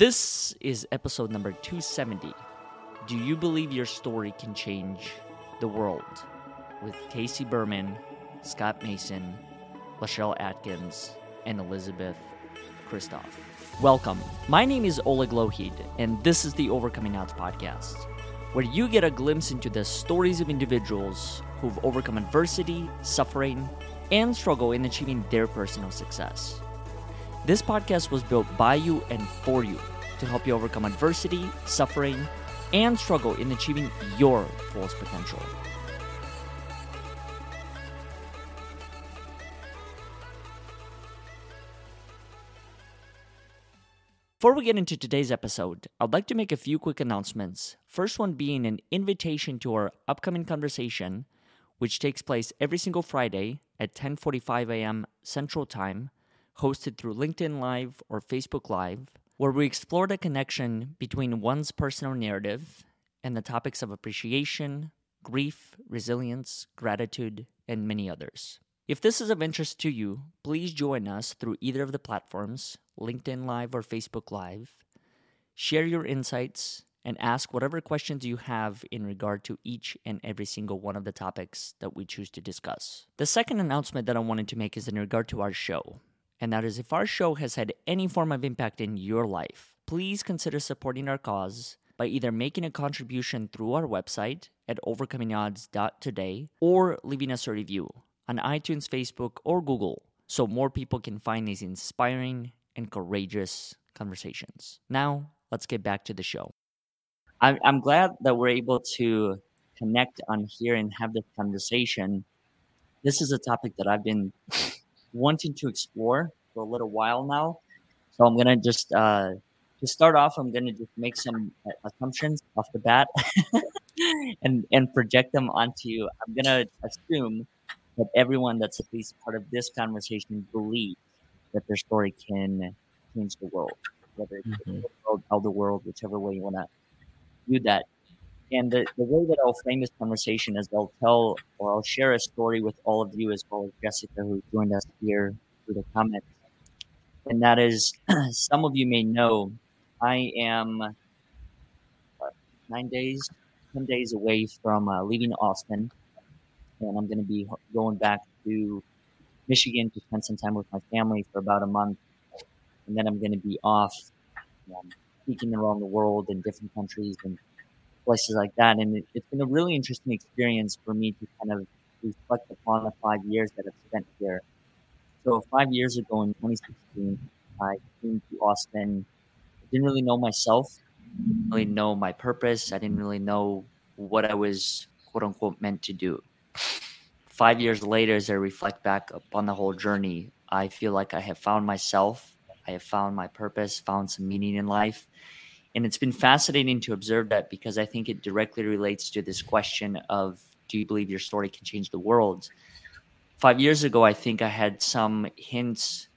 This is episode number 270. Do you believe your story can change the world? With Casey Berman, Scott Mason, LaChelle Adkins, and Elisabeth Kristof. Welcome. My name is Oleg Lohid, and this is the Overcoming Odds podcast, where you get a glimpse into the stories of individuals who've overcome adversity, suffering, and struggle in achieving their personal success. This podcast was built by you and for you to help you overcome adversity, suffering, and struggle in achieving your fullest potential. Before we get into today's episode, I'd like to make a few quick announcements. First one being an invitation to our upcoming conversation, which takes place every single Friday at 10:45 a.m. Central Time, hosted through LinkedIn Live or Facebook Live, where we explore the connection between one's personal narrative and the topics of appreciation, grief, resilience, gratitude, and many others. If this is of interest to you, please join us through either of the platforms, LinkedIn Live or Facebook Live. Share your insights and ask whatever questions you have in regard to each and every single one of the topics that we choose to discuss. The second announcement that I wanted to make is in regard to our show, and that is if our show has had any form of impact in your life, please consider supporting our cause by either making a contribution through our website at overcomingodds.today or leaving us a review on iTunes, Facebook, or Google so more people can find these inspiring and courageous conversations. Now, let's get back to the show. I'm, glad that we're able to connect on here and have this conversation. This is a topic that I've been wanting to explore for a little while now. So I'm gonna just uh, to start off. I'm gonna just make some assumptions off the bat and and project them onto you. I'm gonna assume that everyone that's at least part of this conversation believes that their story can change the world, whether it's mm-hmm. the world, or the world, whichever way you want to do that. And the, the way that I'll frame this conversation is I'll tell or I'll share a story with all of you as well as Jessica, who joined us here through the comments. And that is, some of you may know, I am nine days, 10 days away from uh, leaving Austin and I'm going to be going back to Michigan to spend some time with my family for about a month, and then I'm going to be off um, speaking around the world in different countries and places like that. And it, has been a really interesting experience for me to kind of reflect upon the five years that I've spent here. So five years ago in 2016, I came to Austin. I didn't really know myself. Didn't really know my purpose. I didn't really know what I was quote unquote meant to do five years later, as I reflect back upon the whole journey, I feel like I have found myself. I have found my purpose, found some meaning in life. And it's been fascinating to observe that because I think it directly relates to this question of do you believe your story can change the world? Five years ago, I think I had some hints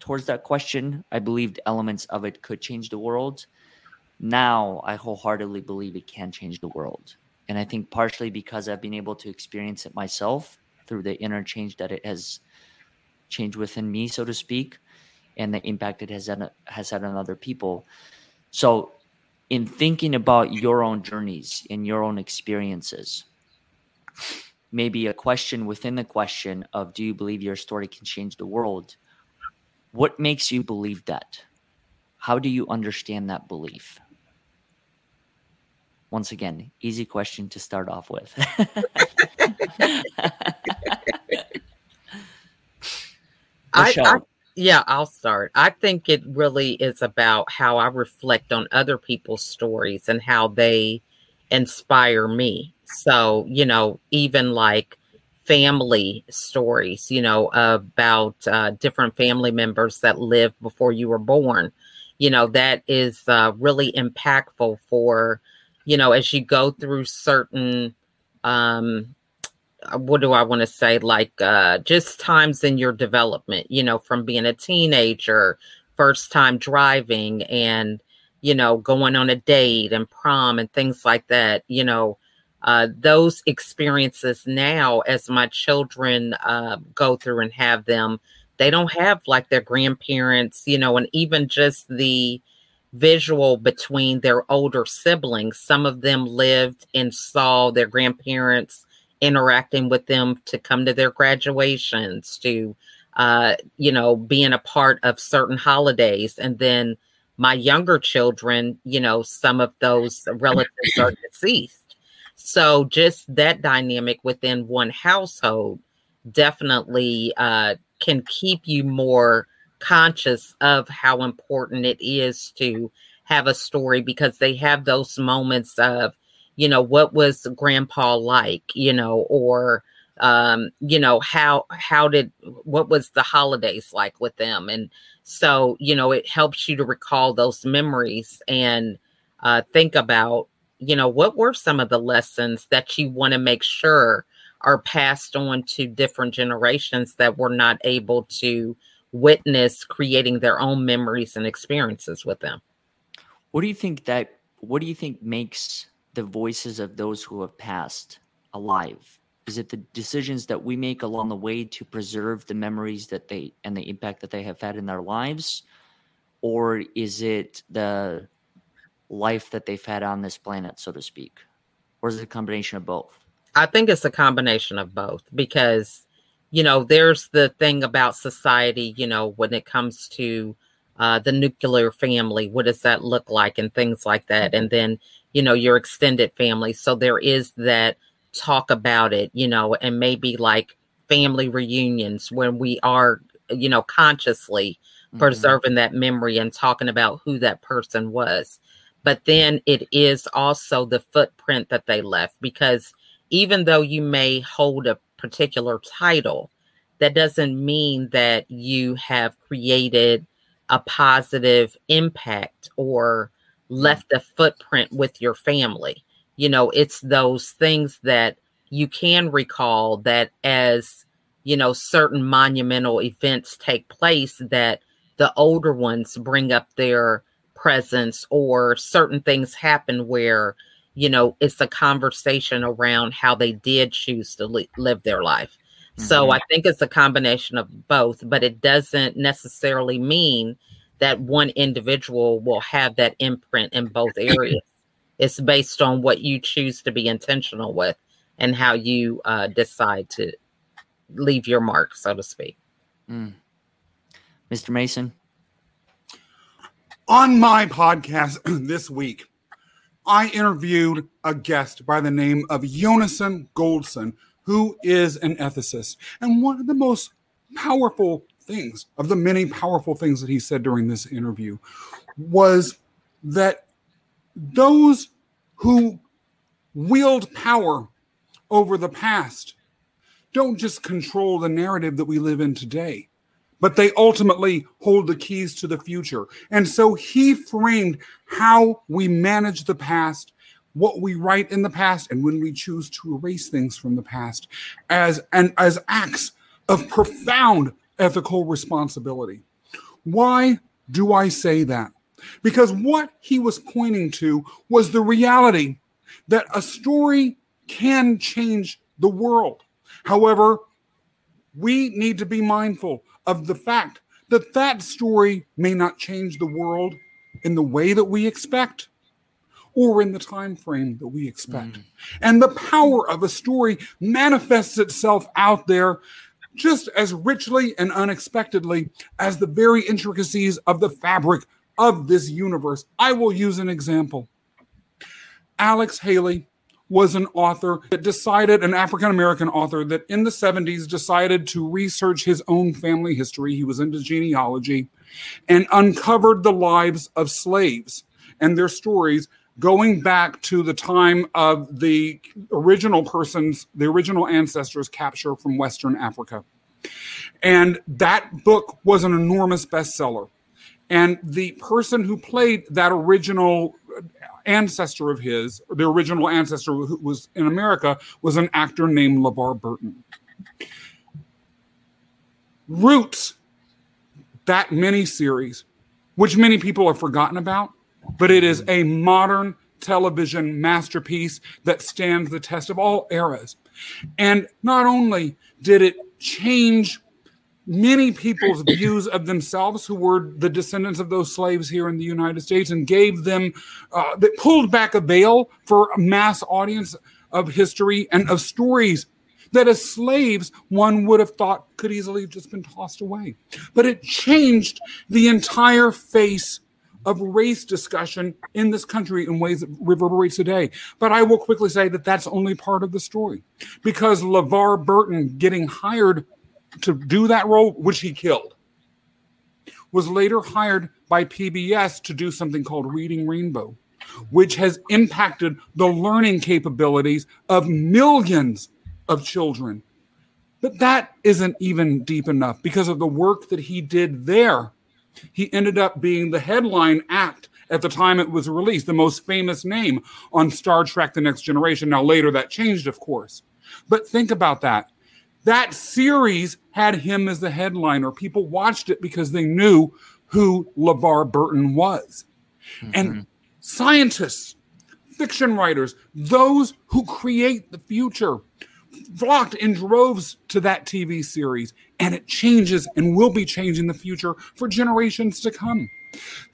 towards that question. I believed elements of it could change the world. Now, I wholeheartedly believe it can change the world. And I think partially because I've been able to experience it myself through the inner change that it has changed within me, so to speak, and the impact it has had, has had on other people. So, in thinking about your own journeys and your own experiences, maybe a question within the question of do you believe your story can change the world? What makes you believe that? How do you understand that belief? once again, easy question to start off with. I, I, yeah, I'll start. I think it really is about how I reflect on other people's stories and how they inspire me. So, you know, even like family stories, you know, about uh, different family members that lived before you were born, you know, that is uh, really impactful for you know, as you go through certain um what do I want to say? Like uh just times in your development, you know, from being a teenager, first time driving and you know, going on a date and prom and things like that, you know, uh, those experiences now as my children uh, go through and have them, they don't have like their grandparents, you know, and even just the visual between their older siblings. Some of them lived and saw their grandparents interacting with them to come to their graduations, to uh, you know, being a part of certain holidays. And then my younger children, you know, some of those relatives are deceased. So just that dynamic within one household definitely uh, can keep you more conscious of how important it is to have a story because they have those moments of, you know, what was grandpa like, you know, or um, you know, how how did what was the holidays like with them? And so, you know, it helps you to recall those memories and uh, think about, you know, what were some of the lessons that you want to make sure are passed on to different generations that were not able to witness creating their own memories and experiences with them. What do you think that what do you think makes the voices of those who have passed alive? Is it the decisions that we make along the way to preserve the memories that they and the impact that they have had in their lives? Or is it the life that they've had on this planet, so to speak? Or is it a combination of both? I think it's a combination of both because, you know, there's the thing about society, you know, when it comes to uh, the nuclear family, what does that look like, and things like that. And then, you know, your extended family. So there is that talk about it, you know, and maybe like family reunions when we are, you know, consciously mm-hmm. preserving that memory and talking about who that person was. But then it is also the footprint that they left because even though you may hold a particular title, that doesn't mean that you have created a positive impact or left a footprint with your family. You know, it's those things that you can recall that as, you know, certain monumental events take place that the older ones bring up their presence or certain things happen where you know, it's a conversation around how they did choose to li- live their life. Mm-hmm. So I think it's a combination of both, but it doesn't necessarily mean that one individual will have that imprint in both areas. it's based on what you choose to be intentional with and how you uh, decide to leave your mark, so to speak. Mm. Mr. Mason? On my podcast this week, I interviewed a guest by the name of Jonasson Goldson, who is an ethicist. And one of the most powerful things, of the many powerful things that he said during this interview, was that those who wield power over the past don't just control the narrative that we live in today but they ultimately hold the keys to the future. And so he framed how we manage the past, what we write in the past, and when we choose to erase things from the past as and as acts of profound ethical responsibility. Why do I say that? Because what he was pointing to was the reality that a story can change the world. However, we need to be mindful of the fact that that story may not change the world in the way that we expect or in the time frame that we expect. Mm. And the power of a story manifests itself out there just as richly and unexpectedly as the very intricacies of the fabric of this universe. I will use an example. Alex Haley was an author that decided, an African American author that in the 70s decided to research his own family history. He was into genealogy and uncovered the lives of slaves and their stories going back to the time of the original persons, the original ancestors' capture from Western Africa. And that book was an enormous bestseller. And the person who played that original ancestor of his, the original ancestor who was in America, was an actor named LeVar Burton. Roots, that mini series, which many people have forgotten about, but it is a modern television masterpiece that stands the test of all eras. And not only did it change many people's views of themselves who were the descendants of those slaves here in the United States and gave them, uh, that pulled back a veil for a mass audience of history and of stories that as slaves one would have thought could easily have just been tossed away. But it changed the entire face of race discussion in this country in ways that reverberate today. But I will quickly say that that's only part of the story because LeVar Burton getting hired to do that role, which he killed, was later hired by PBS to do something called Reading Rainbow, which has impacted the learning capabilities of millions of children. But that isn't even deep enough because of the work that he did there. He ended up being the headline act at the time it was released, the most famous name on Star Trek The Next Generation. Now, later that changed, of course. But think about that. That series had him as the headliner. People watched it because they knew who LeVar Burton was. Mm-hmm. And scientists, fiction writers, those who create the future, flocked in droves to that TV series, and it changes and will be changing the future for generations to come.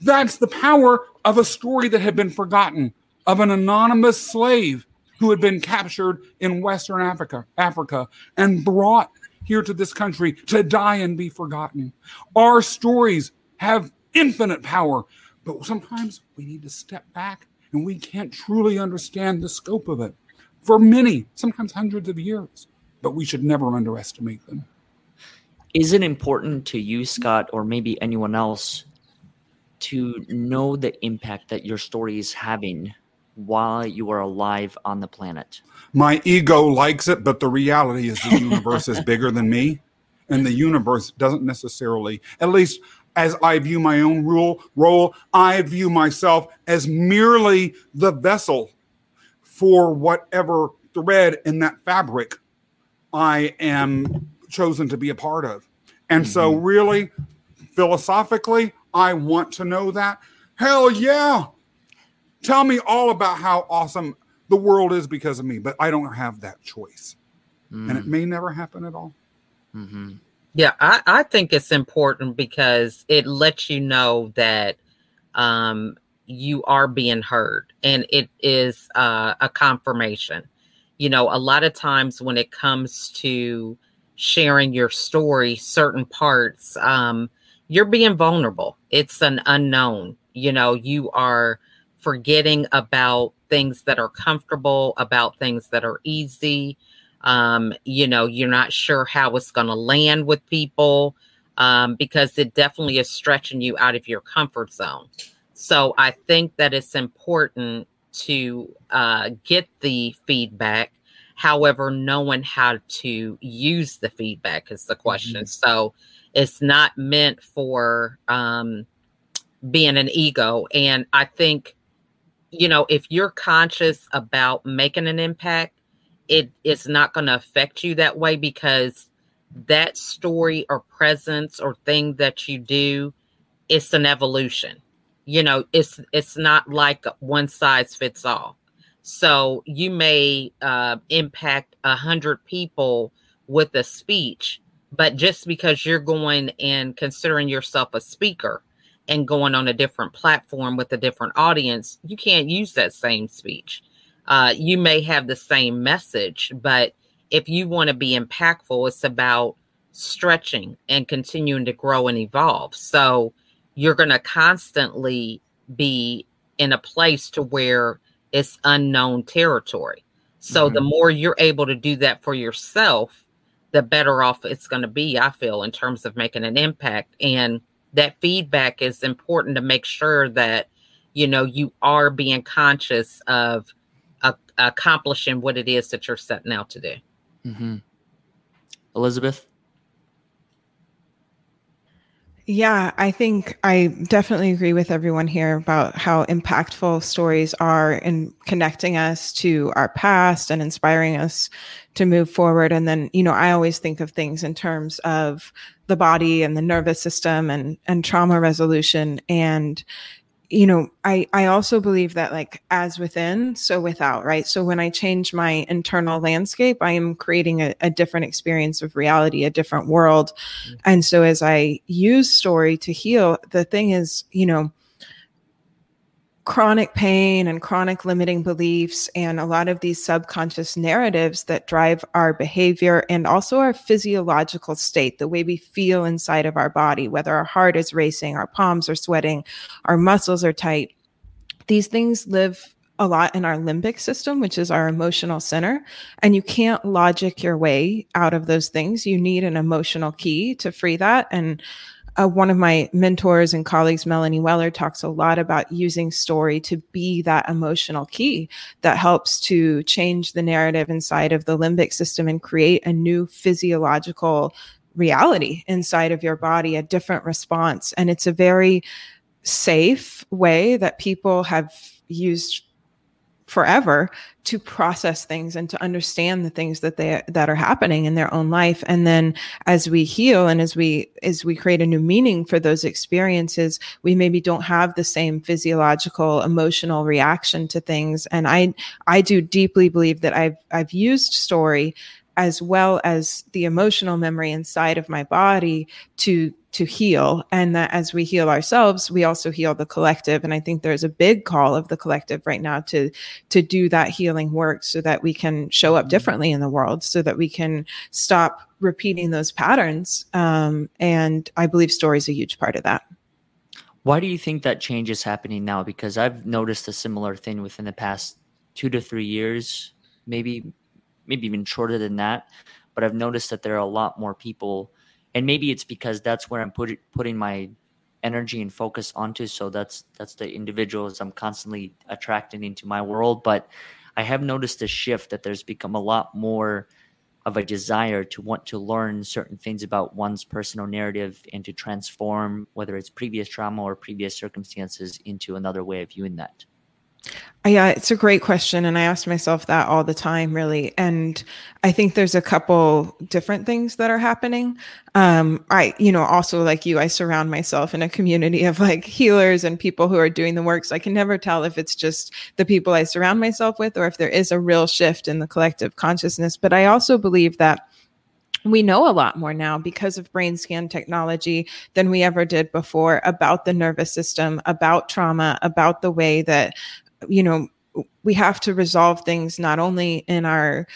That's the power of a story that had been forgotten, of an anonymous slave who had been captured in Western Africa, Africa and brought here to this country to die and be forgotten. Our stories have infinite power, but sometimes we need to step back and we can't truly understand the scope of it for many, sometimes hundreds of years, but we should never underestimate them. Is it important to you, Scott, or maybe anyone else, to know the impact that your story is having while you are alive on the planet? My ego likes it, but the reality is the universe is bigger than me, and the universe doesn't necessarily, at least as I view my own rule role, I view myself as merely the vessel for whatever thread in that fabric I am chosen to be a part of. And mm-hmm. so, really, philosophically, I want to know that. Hell yeah. Tell me all about how awesome the world is because of me, but I don't have that choice. Mm. And it mm. may never happen at all. Mm-hmm. Yeah, I, I think it's important because it lets you know that um, you are being heard. And it is uh, a confirmation. You know a lot of times when it comes to sharing your story certain parts um, you're being vulnerable. It's an unknown. You know you are forgetting about things that are comfortable about things that are easy. Um, you know you're not sure how it's going to land with people um, because it definitely is stretching you out of your comfort zone so I think that it's important to uh, get the feedback. However, knowing how to use the feedback is the question. Mm-hmm. So it's not meant for um, being an ego. And I think, you know, if you're conscious about making an impact, it is not going to affect you that way because that story or presence or thing that you do, it's an evolution you know it's it's not like one size fits all. So you may uh, impact a hundred people with a speech but just because you're going and considering yourself a speaker and going on a different platform with a different audience you can't use that same speech. Uh, you may have the same message but if you want to be impactful it's about stretching and continuing to grow and evolve. So you're going to constantly be in a place to where it's unknown territory. So mm-hmm. the more you're able to do that for yourself, the better off it's going to be, I feel, in terms of making an impact. And that feedback is important to make sure that, you know, you are being conscious of uh, accomplishing what it is that you're setting out to do. Mm-hmm. Elisabeth? Yeah, I think I definitely agree with everyone here about how impactful stories are in connecting us to our past and inspiring us to move forward. And then, you know, I always think of things in terms of the body and the nervous system and, and trauma resolution. And, you know i i also believe that like as within so without right so when i change my internal landscape i am creating a, a different experience of reality a different world mm-hmm. and so as i use story to heal the thing is you know chronic pain and chronic limiting beliefs and a lot of these subconscious narratives that drive our behavior and also our physiological state, the way we feel inside of our body, whether our heart is racing, our palms are sweating, our muscles are tight. These things live a lot in our limbic system, which is our emotional center. And you can't logic your way out of those things. You need an emotional key to free that. And uh, one of my mentors and colleagues, Melanie Weller, talks a lot about using story to be that emotional key that helps to change the narrative inside of the limbic system and create a new physiological reality inside of your body, a different response. And it's a very safe way that people have used forever to process things and to understand the things that they that are happening in their own life. And then as we heal and as we as we create a new meaning for those experiences we maybe don't have the same physiological emotional reaction to things. And i i do deeply believe that i've i've used story as well as the emotional memory inside of my body to to heal. And that as we heal ourselves we also heal the collective. And i think there's a big call of the collective right now to to do that healing work so that we can show up differently in the world so that we can stop repeating those patterns. Um, and i believe story is a huge part of that. Why do you think that change is happening now? Because i've noticed a similar thing within the past two to three years maybe maybe even shorter than that but i've noticed that there are a lot more people and maybe it's because that's where I'm put, putting my energy and focus onto. So that's that's the individuals I'm constantly attracting into my world. But I have noticed a shift that there's become a lot more of a desire to want to learn certain things about one's personal narrative and to transform whether it's previous trauma or previous circumstances into another way of viewing that. Yeah, it's a great question. And I ask myself that all the time, really. And I think there's a couple different things that are happening. Um, I, you know, also like you, I surround myself in a community of like healers and people who are doing the work. So I can never tell if it's just the people I surround myself with or if there is a real shift in the collective consciousness. But I also believe that we know a lot more now because of brain scan technology than we ever did before about the nervous system, about trauma, about the way that you know, we have to resolve things not only in our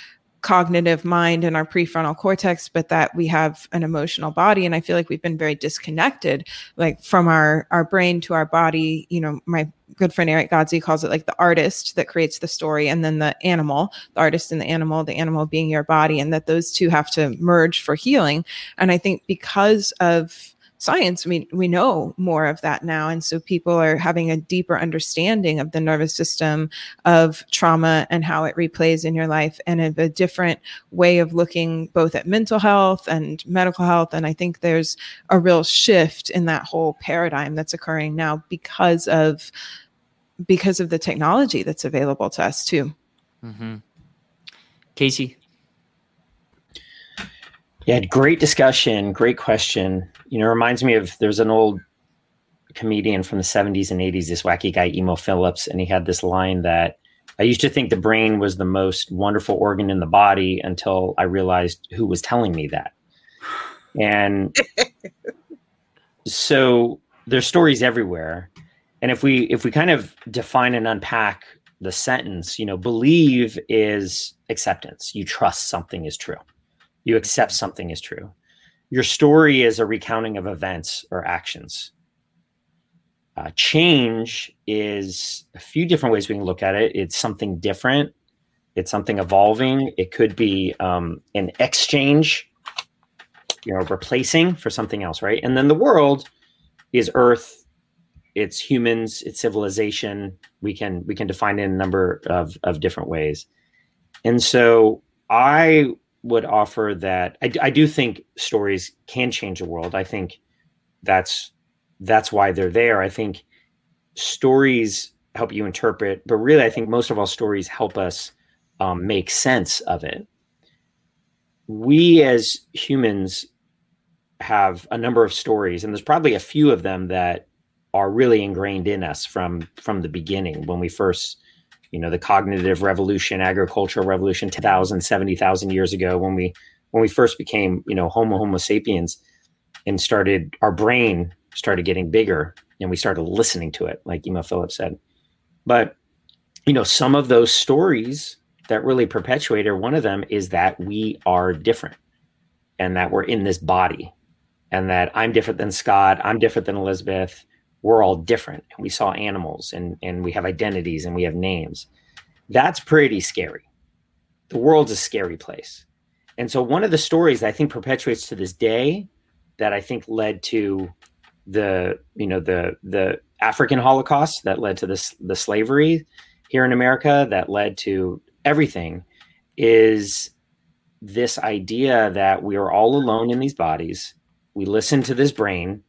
cognitive mind and our prefrontal cortex but that we have an emotional body. And i feel like we've been very disconnected like from our our brain to our body. You know my good friend eric godsey calls it like the artist that creates the story and then the animal the artist and the animal the animal being your body and that those two have to merge for healing. And i think because of science we we know more of that now. And so people are having a deeper understanding of the nervous system of trauma and how it replays in your life and of a different way of looking both at mental health and medical health. And i think there's a real shift in that whole paradigm that's occurring now because of because of the technology that's available to us too. Mm-hmm. casey yeah, great discussion, great question. You know, reminds me of there's an old comedian from the 70s and 80s, this wacky guy, Emo Phillips, and he had this line that I used to think the brain was the most wonderful organ in the body until I realized who was telling me that. And so there's stories everywhere. And if we if we kind of define and unpack the sentence, you know, believe is acceptance. You trust something is true you accept something is true. Your story is a recounting of events or actions. Uh, change is a few different ways we can look at it. It's something different. It's something evolving. It could be um, an exchange, you know, replacing for something else, right? And then the world is Earth. It's humans. It's civilization. We can we can define it in a number of of different ways. And so I would offer that I, I do think stories can change the world. I think that's that's why they're there. I think stories help you interpret, but really, I think most of all stories help us um, make sense of it. We as humans have a number of stories, and there's probably a few of them that are really ingrained in us from from the beginning when we first you know the cognitive revolution agricultural revolution 10,000 70,000 years ago when we when we first became you know homo homo sapiens and started our brain started getting bigger and we started listening to it like Emo Phillips said but you know some of those stories that really perpetuate or one of them is that we are different and that we're in this body and that I'm different than Scott, I'm different than Elisabeth. We're all different. And we saw animals and, and we have identities and we have names. That's pretty scary. The world's a scary place. And so one of the stories that I think perpetuates to this day that I think led to the, you know, the the African Holocaust that led to this the slavery here in America that led to everything is this idea that we are all alone in these bodies we listen to this brain.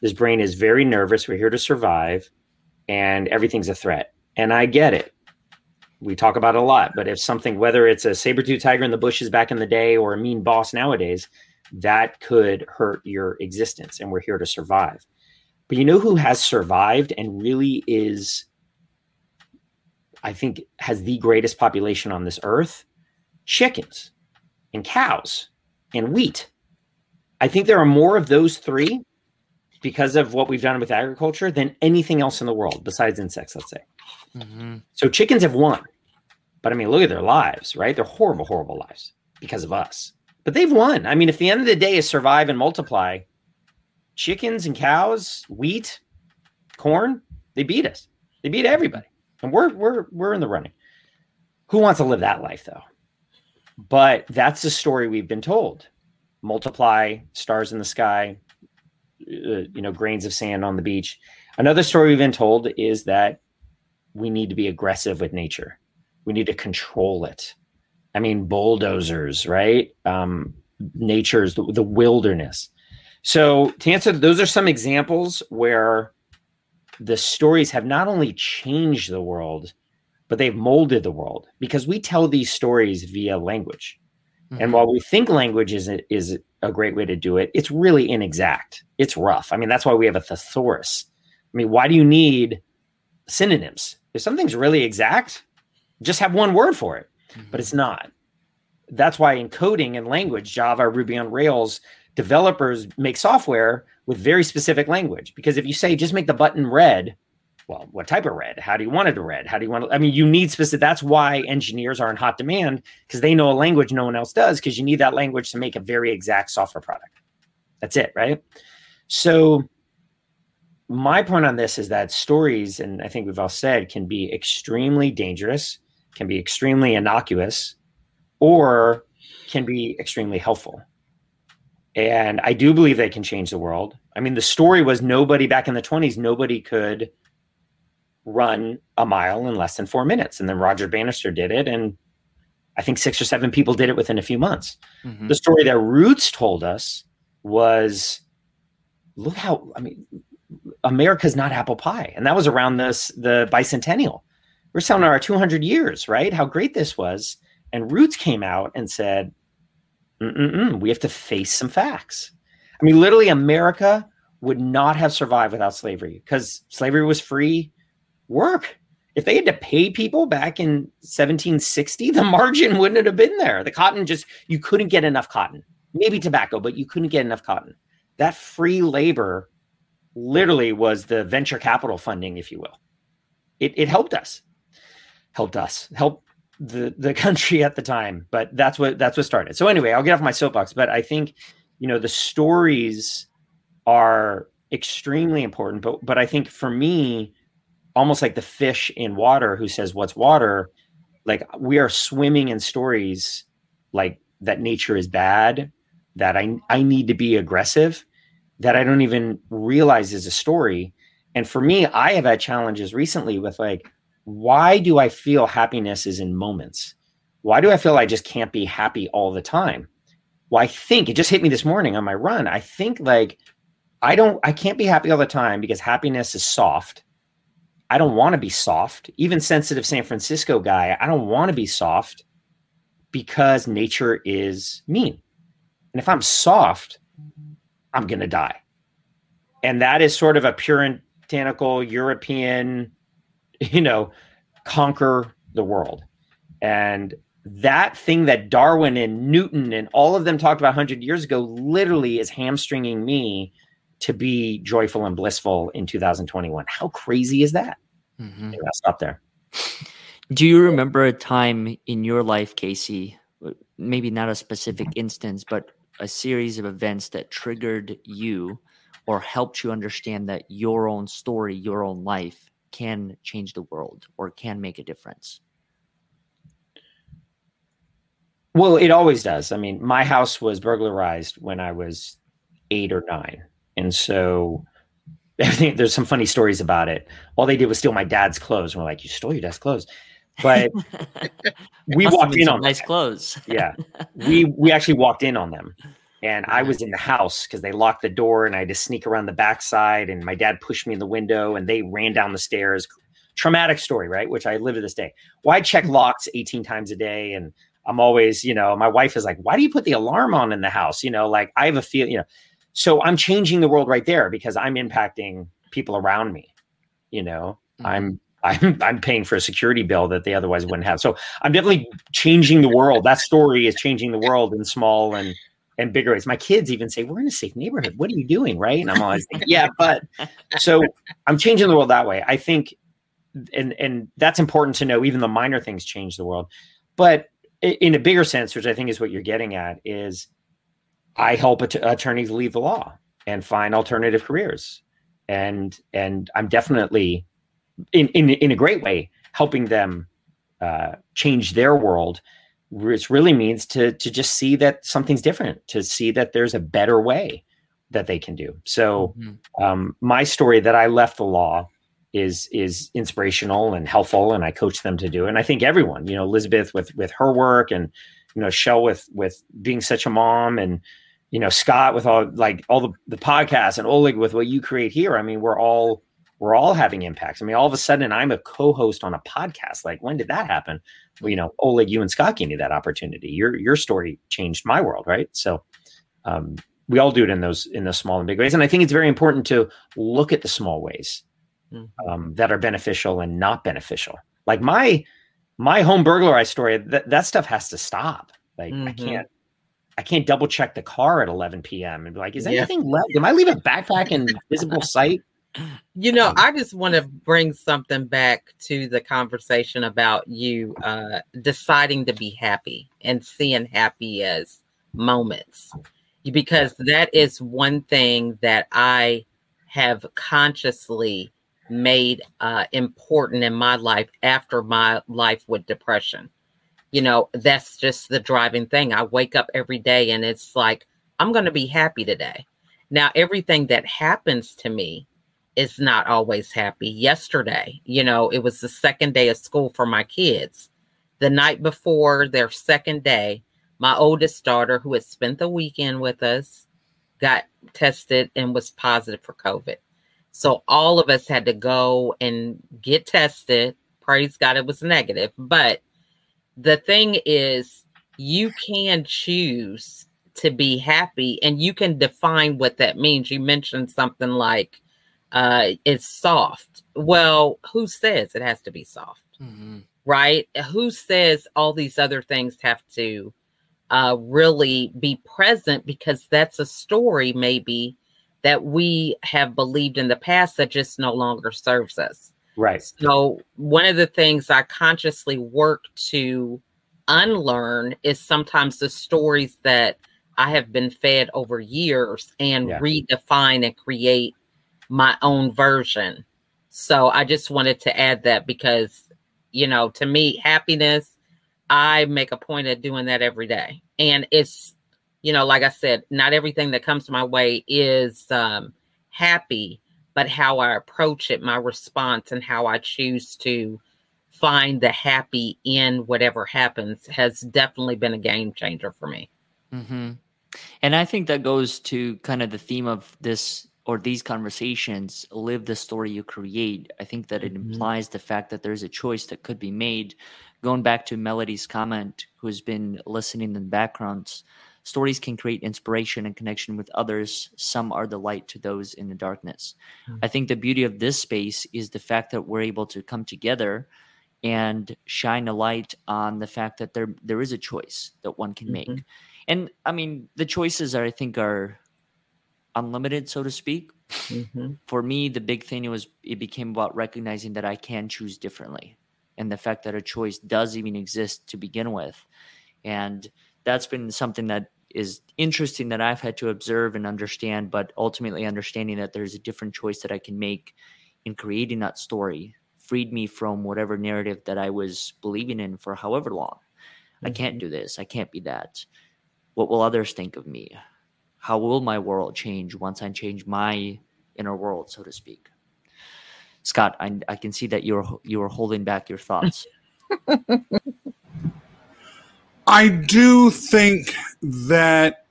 This brain is very nervous. We're here to survive, and everything's a threat. And I get it. We talk about it a lot, but if something, whether it's a saber tooth tiger in the bushes back in the day or a mean boss nowadays, that could hurt your existence. And we're here to survive. But you know who has survived and really is, I think, has the greatest population on this earth? Chickens and cows and wheat I think there are more of those three because of what we've done with agriculture than anything else in the world besides insects, let's say. Mm-hmm. So chickens have won. But I mean, look at their lives, right? They're horrible, horrible lives because of us. But they've won. I mean, if the end of the day is survive and multiply, chickens and cows, wheat, corn, they beat us. They beat everybody. And we're we're we're in the running. Who wants to live that life though? But that's the story we've been told multiply stars in the sky, you know, grains of sand on the beach. Another story we've been told is that we need to be aggressive with nature. We need to control it. I mean, bulldozers, right? Um, nature's the, the wilderness. So, to answer, those are some examples where the stories have not only changed the world, but they've molded the world because we tell these stories via language. Mm-hmm. And while we think language is a, is a great way to do it, it's really inexact. It's rough. I mean, that's why we have a thesaurus. I mean, why do you need synonyms? If something's really exact, just have one word for it. Mm-hmm. But it's not. That's why in coding and language, Java, Ruby on Rails, developers make software with very specific language. Because if you say just make the button red, well, what type of red? How do you want it to red? How do you want to? I mean, you need specific. That's why engineers are in hot demand because they know a language no one else does because you need that language to make a very exact software product. That's it, right? So, my point on this is that stories, and I think we've all said, can be extremely dangerous, can be extremely innocuous, or can be extremely helpful. And I do believe they can change the world. I mean, the story was nobody back in the 20s, nobody could run a mile in less than four minutes. And then Roger Bannister did it. And I think six or seven people did it within a few months. Mm-hmm. The story that Roots told us was look how, I mean, America's not apple pie. And that was around this, the bicentennial. We're telling our 200 years, right? How great this was. And Roots came out and said, we have to face some facts. I mean, literally, America would not have survived without slavery because slavery was free work. If they had to pay people back in 1760, the margin wouldn't have been there. The cotton just, you couldn't get enough cotton. Maybe tobacco, but you couldn't get enough cotton. That free labor literally was the venture capital funding, if you will. It, it helped us, helped us, helped the the country at the time. But that's what that's what started. So anyway, I'll get off my soapbox. But I think you know the stories are extremely important. But but I think for me, almost like the fish in water who says what's water? Like we are swimming in stories like that nature is bad that i i need to be aggressive that i don't even realize is a story. And for me i have had challenges recently with like why do i feel happiness is in moments? Why do i feel i just can't be happy all the time? Well i think it just hit me this morning on my run i think like i don't i can't be happy all the time because happiness is soft I don't want to be soft. Even sensitive San Francisco guy, I don't want to be soft because nature is mean. And if I'm soft, I'm going to die. And that is sort of a puritanical European, you know, conquer the world. And that thing that Darwin and Newton and all of them talked about 100 years ago literally is hamstringing me to be joyful and blissful in 2021. How crazy is that? Mm-hmm. I'll stop there. Do you remember a time in your life, Casey? Maybe not a specific instance, but a series of events that triggered you or helped you understand that your own story, your own life can change the world or can make a difference? Well, it always does. I mean, my house was burglarized when I was eight or nine. And so everything, there's some funny stories about it. All they did was steal my dad's clothes. And we're like, you stole your dad's clothes but we walked in on nice them. clothes. yeah, we we actually walked in on them, and I was in the house because they locked the door, and I had to sneak around the backside, and my dad pushed me in the window, and they ran down the stairs. Traumatic story, right? Which I live to this day. Why check mm-hmm. locks eighteen times a day, and I'm always, you know, my wife is like, "Why do you put the alarm on in the house?" You know, like I have a feel, you know. So I'm changing the world right there because I'm impacting people around me. You know, mm-hmm. I'm I'm I'm paying for a security bill that they otherwise wouldn't have. So I'm definitely changing the world. That story is changing the world in small and and bigger ways. My kids even say, "We're in a safe neighborhood. What are you doing?" Right? And I'm always like, "Yeah, but." So I'm changing the world that way. I think, and and that's important to know. Even the minor things change the world, but in a bigger sense, which I think is what you're getting at, is I help att- attorneys leave the law and find alternative careers, and and I'm definitely in, in, in a great way, helping them uh, change their world, which really means to, to just see that something's different, to see that there's a better way that they can do. So mm-hmm. um, my story that I left the law is is inspirational and helpful, and I coach them to do. It. And I think everyone, you know, Elisabeth with with her work, and you know, Chelle with with being such a mom, and you know, Scott with all like all the the podcasts, and Oleg with what you create here. I mean, we're all we're all having impacts. I mean, all of a sudden I'm a co-host on a podcast. Like, when did that happen? Well, you know, Oleg, you and Scott gave me that opportunity. Your your story changed my world, right? So um, we all do it in those in those small and big ways. And I think it's very important to look at the small ways mm-hmm. um, that are beneficial and not beneficial. Like my my home burglarized story, that, that stuff has to stop. Like mm-hmm. I can't I can't double check the car at 11 p.m. and be like, is yeah. anything left? Am I leave a backpack in visible sight? You know, I just want to bring something back to the conversation about you uh, deciding to be happy and seeing happy as moments, because that is one thing that I have consciously made uh, important in my life after my life with depression. You know, that's just the driving thing. I wake up every day and it's like, I'm going to be happy today. Now, everything that happens to me is not always happy. Yesterday, you know, it was the second day of school for my kids. The night before their second day, my oldest daughter, who had spent the weekend with us, got tested and was positive for COVID. So all of us had to go and get tested. Praise God, it was negative. But the thing is, you can choose to be happy and you can define what that means. You mentioned something like, uh, it's soft. Well, who says it has to be soft? Mm-hmm. Right? Who says all these other things have to uh, really be present because that's a story, maybe that we have believed in the past that just no longer serves us. Right. So, one of the things I consciously work to unlearn is sometimes the stories that I have been fed over years and yeah. redefine and create my own version. So I just wanted to add that because, you know, to me, happiness, I make a point of doing that every day. And it's, you know, like I said, not everything that comes my way is um, happy, but how I approach it, my response, and how I choose to find the happy in whatever happens has definitely been a game changer for me. Mm-hmm. And I think that goes to kind of the theme of this or these conversations live the story you create i think that it mm-hmm. implies the fact that there's a choice that could be made going back to melody's comment who's been listening in the background stories can create inspiration and connection with others. Some are the light to those in the darkness. Mm-hmm. I think the beauty of this space is the fact that we're able to come together and shine a light on the fact that there there is a choice that one can mm-hmm. make. And I mean, the choices are I think are unlimited, so to speak. Mm-hmm. For me, the big thing was it became about recognizing that I can choose differently, and the fact that a choice does even exist to begin with, and that's been something that is interesting that I've had to observe and understand, but ultimately understanding that there's a different choice that I can make in creating that story freed me from whatever narrative that I was believing in for however long. Mm-hmm. I can't do this. I can't be that. What will others think of me? How will my world change once I change my inner world, so to speak? Scott, I, I can see that you're you are holding back your thoughts. I do think that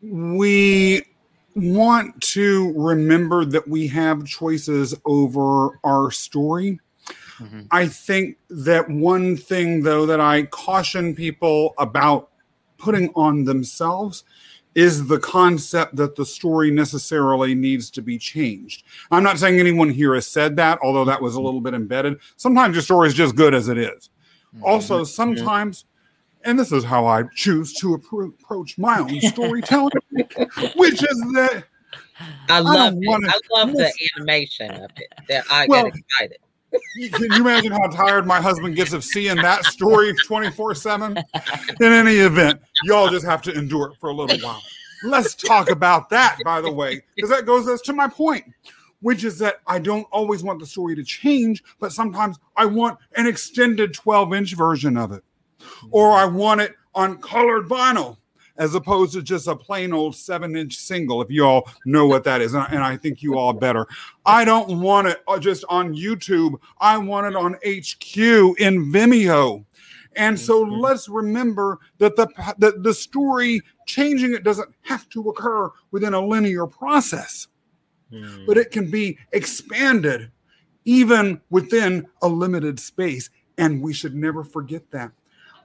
we want to remember that we have choices over our story. Mm-hmm. I think that one thing, though, that I caution people about putting on themselves is the concept that the story necessarily needs to be changed. I'm not saying anyone here has said that, although that was a little bit embedded. Sometimes your story is just good as it is. Mm-hmm. Also, sometimes and this is how I choose to approach my own storytelling, which is that I love I, it. I love the animation of it. That I well, get excited. Can you imagine how tired my husband gets of seeing that story 24 7? In any event, y'all just have to endure it for a little while. Let's talk about that, by the way, because that goes us to my point, which is that I don't always want the story to change, but sometimes I want an extended 12 inch version of it or I want it on colored vinyl as opposed to just a plain old seven inch single, if you all know what that is. And, and I think you all better. I don't want it uh, just on YouTube, I want it on HQ in Vimeo. And so mm-hmm. let's remember that the, that the story changing it doesn't have to occur within a linear process, mm. but it can be expanded even within a limited space. And we should never forget that.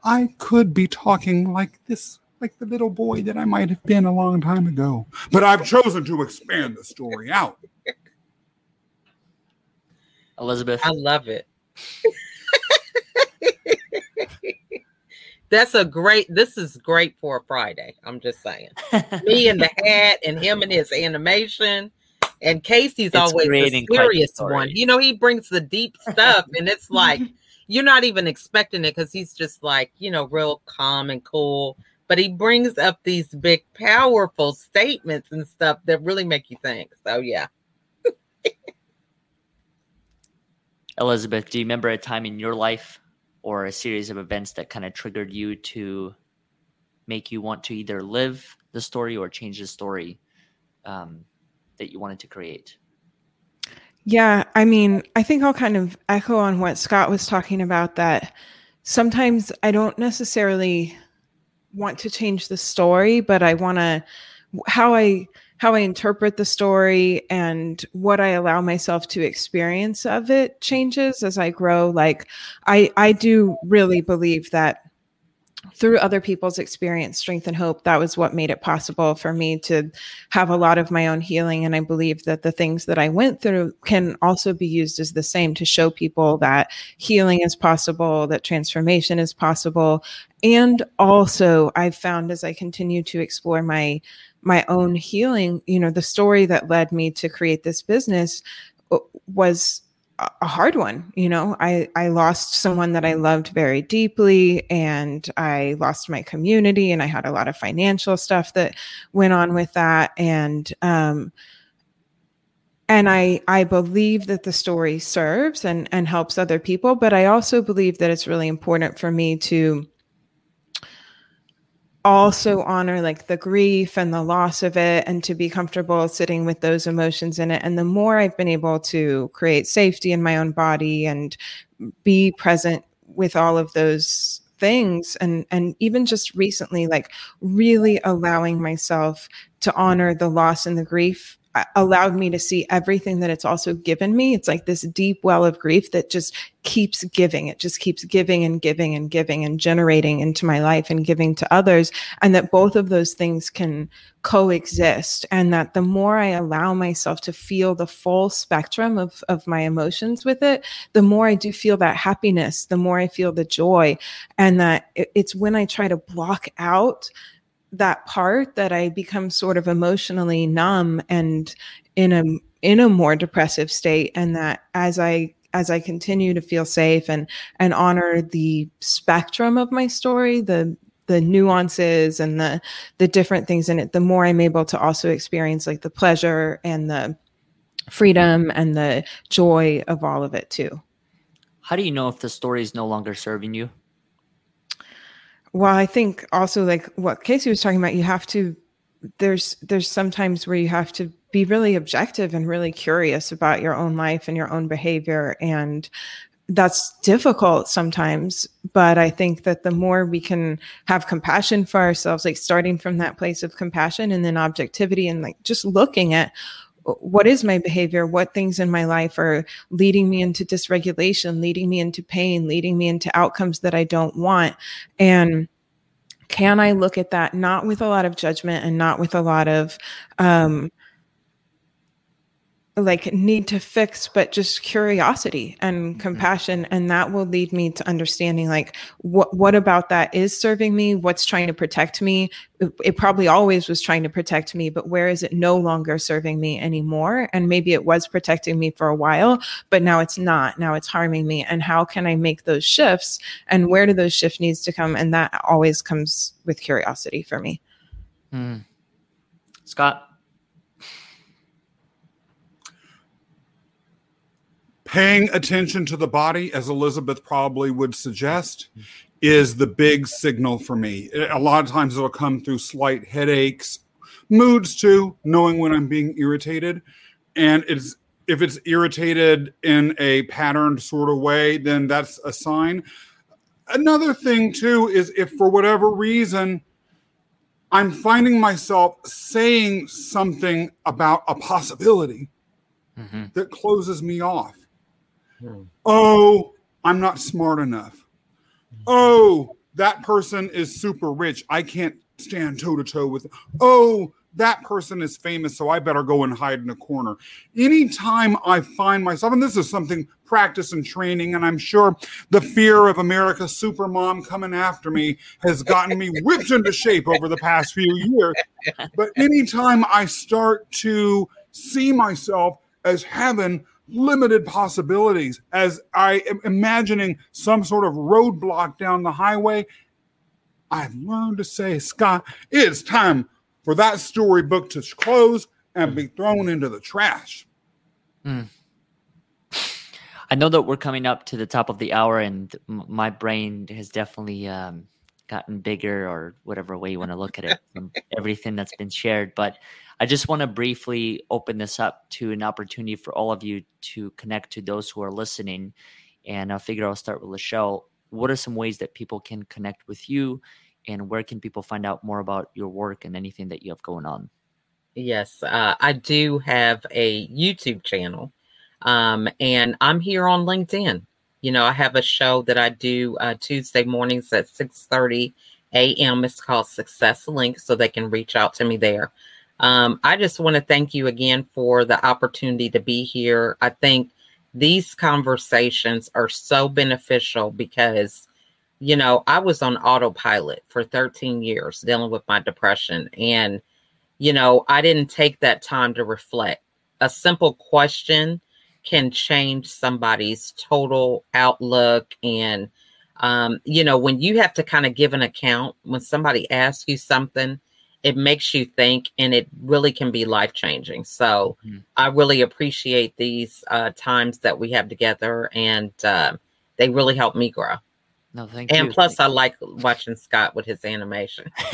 I could be talking like this, like the little boy that I might have been a long time ago. But I've chosen to expand the story out. Elisabeth. I love it. That's a great. This is great for a Friday. I'm just saying. Me and the hat, and him and his animation, and Casey's it's always the serious one. You know, he brings the deep stuff, and it's like you're not even expecting it because he's just like, you know, real calm and cool. But he brings up these big, powerful statements and stuff that really make you think. So, yeah. Elisabeth, do you remember a time in your life or a series of events that kind of triggered you to make you want to either live the story or change the story um, that you wanted to create? Yeah, I mean, I think I'll kind of echo on what Scott was talking about that sometimes I don't necessarily want to change the story, but I want to how I how I interpret the story and what I allow myself to experience of it changes as I grow. Like I I do really believe that through other people's experience, strength, and hope, that was what made it possible for me to have a lot of my own healing. And I believe that the things that I went through can also be used as the same to show people that healing is possible, that transformation is possible. And also, I've found as I continue to explore my my own healing, you know, the story that led me to create this business uh, was a hard one you know? I i lost someone that i loved very deeply and i lost my community and i had a lot of financial stuff that went on with that and um and i i believe that the story serves and and helps other people but i also believe that it's really important for me to also honor like the grief and the loss of it and to be comfortable sitting with those emotions in it. And the more i've been able to create safety in my own body and be present with all of those things and and even just recently like really allowing myself to honor the loss and the grief allowed me to see everything that it's also given me. It's like this deep well of grief that just keeps giving. It just keeps giving and giving and giving and generating into my life and giving to others. And that both of those things can coexist. And that the more I allow myself to feel the full spectrum of, of my emotions with it, the more I do feel that happiness, the more I feel the joy. And that it's when I try to block out that part that I become sort of emotionally numb and in a in a more depressive state and that as I as I continue to feel safe and and honor the spectrum of my story, the the nuances and the the different things in it, the more I'm able to also experience like the pleasure and the freedom and the joy of all of it too. How do you know if the story is no longer serving you? Well, I think also like what Casey was talking about, you have to there's there's sometimes where you have to be really objective and really curious about your own life and your own behavior and that's difficult sometimes but i think that the more we can have compassion for ourselves like starting from that place of compassion and then objectivity and like just looking at what is my behavior? What things in my life are leading me into dysregulation leading me into pain leading me into outcomes that i don't want? And can i look at that not with a lot of judgment and not with a lot of um, like need to fix but just curiosity and mm-hmm. compassion and that will lead me to understanding like what what about that is serving me? What's trying to protect me? It, it, probably always was trying to protect me but where is it no longer serving me anymore? And maybe it was protecting me for a while but now it's not. Now it's harming me. And how can i make those shifts? And where do those shifts needs to come? And that always comes with curiosity for me. Mm. scott paying attention to the body, as Elisabeth probably would suggest, is the big signal for me. A lot of times it'll come through slight headaches, moods too, knowing when I'm being irritated. And it's if it's irritated in a patterned sort of way, then that's a sign. Another thing too is if for whatever reason I'm finding myself saying something about a possibility mm-hmm. that closes me off. Oh, I'm not smart enough. Oh, that person is super rich. I can't stand toe to toe with. Oh, that person is famous, so I better go and hide in a corner. Anytime I find myself, and this is something practice and training, and I'm sure the fear of America's supermom coming after me has gotten me whipped into shape over the past few years. But anytime I start to see myself as having limited possibilities as I am imagining some sort of roadblock down the highway. I've learned to say, Scott, it's time for that storybook to close and be thrown into the trash. Mm. I know that we're coming up to the top of the hour, and my brain has definitely um, gotten bigger, or whatever way you want to look at it, from everything that's been shared. But I just want to briefly open this up to an opportunity for all of you to connect to those who are listening. And I figure I'll start with LaChelle. What are some ways that people can connect with you? And where can people find out more about your work and anything that you have going on? Yes, uh, I do have a YouTube channel. Um, and I'm here on LinkedIn. You know, I have a show that I do uh, Tuesday mornings at 6 30 a.m. It's called Success Link, so they can reach out to me there. Um, I just want to thank you again for the opportunity to be here. I think these conversations are so beneficial because, you know, I was on autopilot for 13 years dealing with my depression. And, you know, I didn't take that time to reflect. A simple question can change somebody's total outlook. And, um, you know, when you have to kind of give an account, when somebody asks you something, it makes you think and it really can be life changing. So mm-hmm. I really appreciate these uh, times that we have together and uh, they really help me grow. No, thank and you. And plus, I like watching Scott with his animation.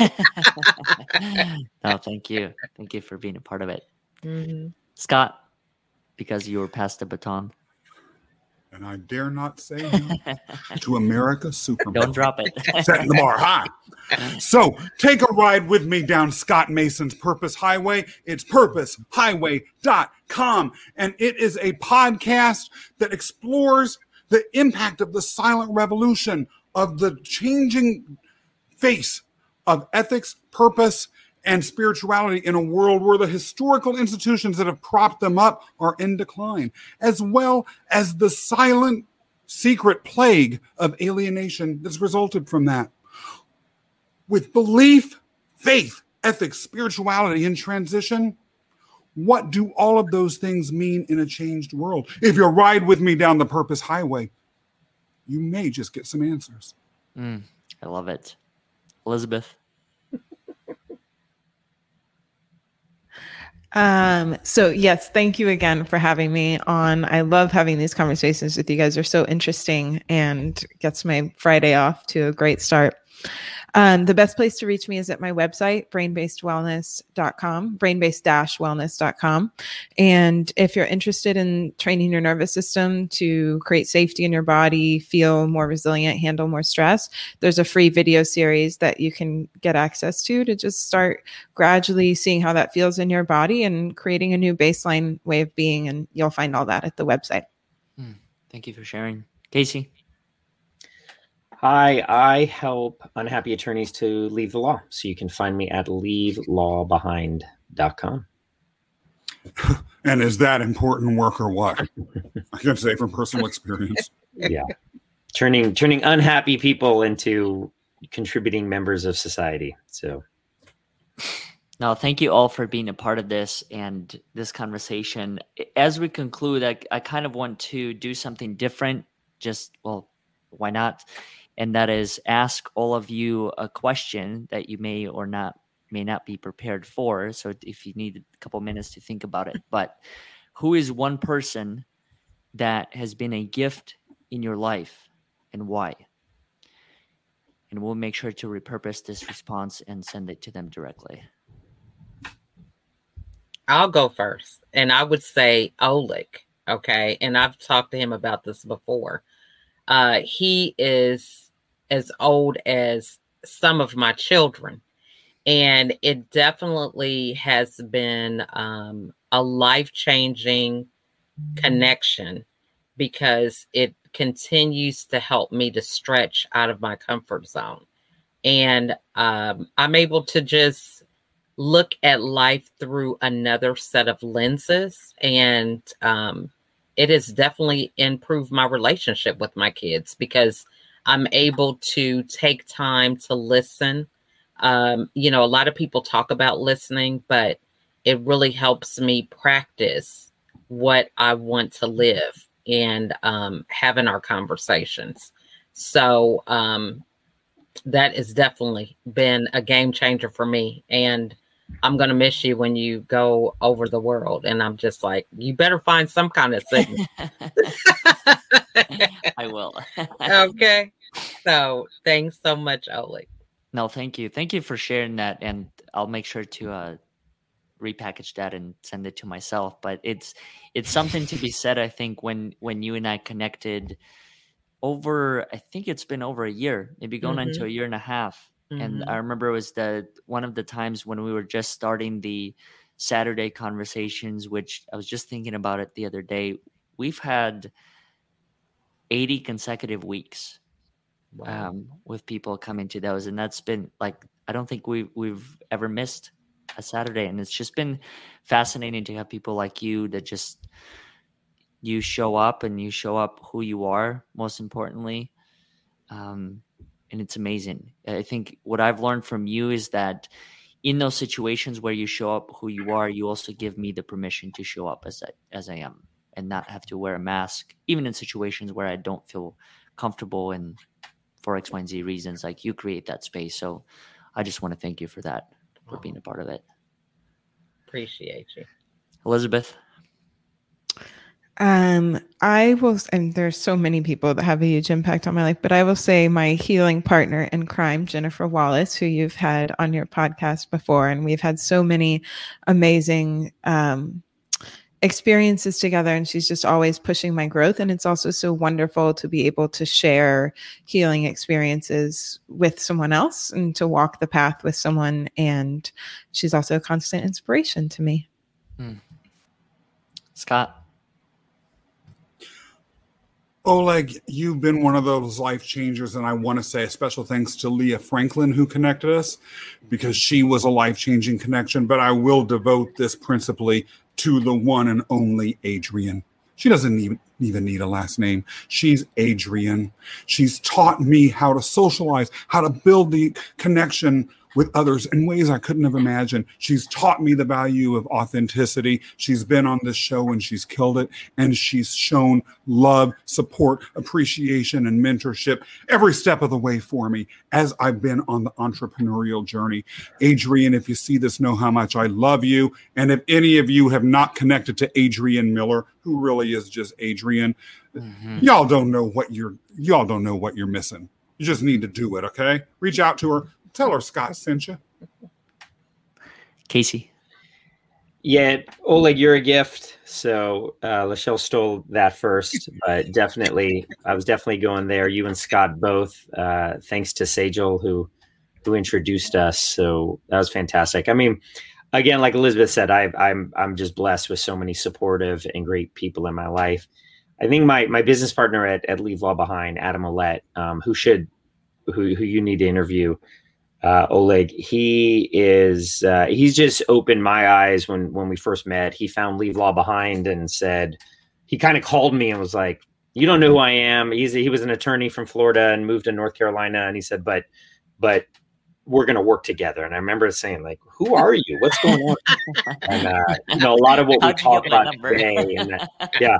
no, thank you. Thank you for being a part of it. Mm-hmm. Scott, because you were passed the baton. And I dare not say no to America Superman. Don't drop it. Setting the bar high. So take a ride with me down Scott Mason's Purpose Highway. It's purposehighway.com. And it is a podcast that explores the impact of the silent revolution, of the changing face of ethics, purpose, and spirituality in a world where the historical institutions that have propped them up are in decline, as well as the silent, secret plague of alienation that's resulted from that. With belief, faith, ethics, spirituality in transition, what do all of those things mean in a changed world? If you ride with me down the purpose highway, you may just get some answers. Mm, I love it. Elisabeth. Um, so yes, thank you again for having me on. I love having these conversations with you guys. They're so interesting and gets my Friday off to a great start. Um, the best place to reach me is at my website, brainbasedwellness.com, brainbased-wellness.com. And if you're interested in training your nervous system to create safety in your body, feel more resilient, handle more stress, there's a free video series that you can get access to to just start gradually seeing how that feels in your body and creating a new baseline way of being. And you'll find all that at the website. Hmm. Thank you for sharing. Casey? Hi, I help unhappy attorneys to leave the law. So you can find me at leavelawbehind.com. And is that important work or what? I can say from personal experience. Yeah. Turning turning unhappy people into contributing members of society. So now, thank you all for being a part of this and this conversation. As we conclude, I, I kind of want to do something different. Just, well, why not? And that is ask all of you a question that you may or not may not be prepared for. So if you need a couple minutes to think about it, but who is one person that has been a gift in your life and why? And we'll make sure to repurpose this response and send it to them directly. I'll go first. And I would say Oleg. Okay. And I've talked to him about this before. Uh, he is as old as some of my children. And it definitely has been um, a life changing connection because it continues to help me to stretch out of my comfort zone. And um, I'm able to just look at life through another set of lenses. And um, it has definitely improved my relationship with my kids because I'm able to take time to listen. Um, you know, a lot of people talk about listening, but it really helps me practice what I want to live and um, having our conversations. So um, that has definitely been a game changer for me. And I'm going to miss you when you go over the world. And I'm just like, you better find some kind of signal. I will. okay. So thanks so much, Oleg. No, thank you. Thank you for sharing that. And I'll make sure to uh, repackage that and send it to myself. But it's it's something to be said, I think, when when you and I connected over I think it's been over a year, maybe going mm-hmm. into a year and a half. Mm-hmm. And I remember it was the one of the times when we were just starting the Saturday conversations, which I was just thinking about it the other day. We've had 80 consecutive weeks wow. um, with people coming to those, and that's been like I don't think we we've ever missed a Saturday, and it's just been fascinating to have people like you that just you show up and you show up who you are. Most importantly, um, and it's amazing. I think what I've learned from you is that in those situations where you show up who you are, you also give me the permission to show up as I, as I am and not have to wear a mask, even in situations where I don't feel comfortable and for X, Y, and Z reasons. Like you create that space. So I just want to thank you for that, for being a part of it. Appreciate you. Elisabeth. Um, I will, and there's so many people that have a huge impact on my life, but I will say my healing partner in crime, Jennifer Wallace, who you've had on your podcast before, and we've had so many amazing um, experiences together and she's just always pushing my growth and it's also so wonderful to be able to share healing experiences with someone else and to walk the path with someone and she's also a constant inspiration to me mm. scott Oh, Oleg, you've been one of those life changers, and I want to say a special thanks to Leah Franklin who connected us because she was a life changing connection. But I will devote this principally to the one and only Adrian. She doesn't even, even need a last name. She's Adrian. She's taught me how to socialize, how to build the connection with others in ways I couldn't have imagined. She's taught me the value of authenticity. She's been on this show and she's killed it. And she's shown love, support, appreciation, and mentorship every step of the way for me as I've been on the entrepreneurial journey. Adrian, if you see this, know how much I love you. And if any of you have not connected to Adrian Miller, who really is just Adrian, mm-hmm. y'all don't know what you're y'all don't know what you're missing. You just need to do it, okay? Reach out to her, Tell her Scott sent you. Casey. Yeah, Oleg, you're a gift. So uh, LaChelle stole that first, but definitely, I was definitely going there. You and Scott both. Uh, thanks to Sejal who who introduced us. So that was fantastic. I mean, again, like Elisabeth said, I, I'm I'm just blessed with so many supportive and great people in my life. I think my my business partner at, at Leave Law Behind, Adam Olet, um, who should who who you need to interview uh, Oleg, he is uh, he's just opened my eyes when when we first met. He found Leave Law Behind and said he kind of called me and was like, "You don't know who I am." He's he was an attorney from Florida and moved to North Carolina, and he said, "But but we're going to work together. And I remember saying, like, who are you? What's going on? and, uh, you know, a lot of what we talk about today, and uh, yeah,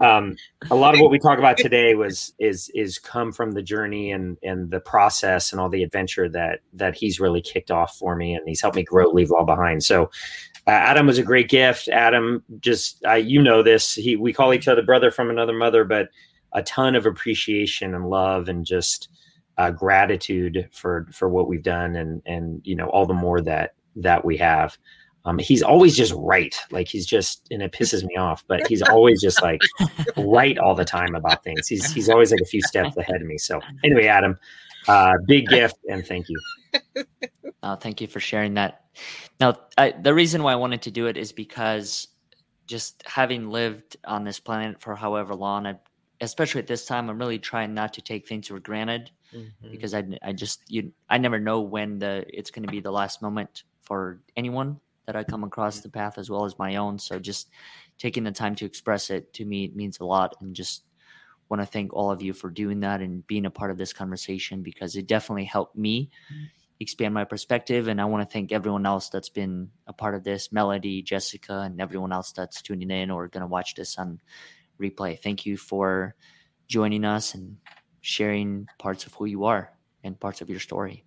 um, a lot of what we talk about today was is is come from the journey and and the process and all the adventure that that he's really kicked off for me, and he's helped me grow, leave all behind. So. Uh, Adam was a great gift. Adam, just uh, you know this. He we call each other brother from another mother, but a ton of appreciation and love and just uh, gratitude for for what we've done and and you know all the more that that we have. Um, he's always just right. Like he's just and it pisses me off but he's always just like right all the time about things. He's he's always like a few steps ahead of me. So anyway adam uh, big gift and thank you. Uh, thank you for sharing that. Now I, the reason why i wanted to do it is because just having lived on this planet for however long I, especially at this time i'm really trying not to take things for granted mm-hmm. because I, I just you I never know when the it's going to be the last moment for anyone that I come across the path as well as my own. So just taking the time to express it to me means a lot, and just want to thank all of you for doing that and being a part of this conversation because it definitely helped me mm-hmm. expand my perspective. And I want to thank everyone else that's been a part of this, Melody, Jessica, and everyone else that's tuning in or going to watch this on replay. Thank you for joining us and sharing parts of who you are and parts of your story.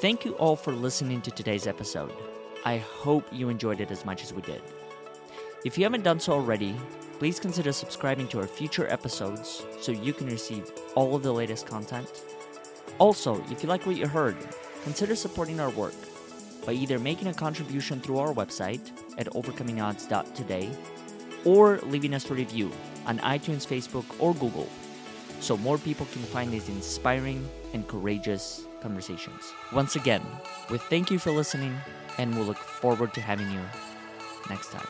Thank you all for listening to today's episode. I hope you enjoyed it as much as we did. If you haven't done so already, please consider subscribing to our future episodes so you can receive all of the latest content. Also, if you like what you heard, consider supporting our work by either making a contribution through our website at overcomingodds.today or leaving us a review on iTunes, Facebook, or Google so more people can find these inspiring and courageous conversations. Once again, we thank you for listening and we'll look forward to having you next time.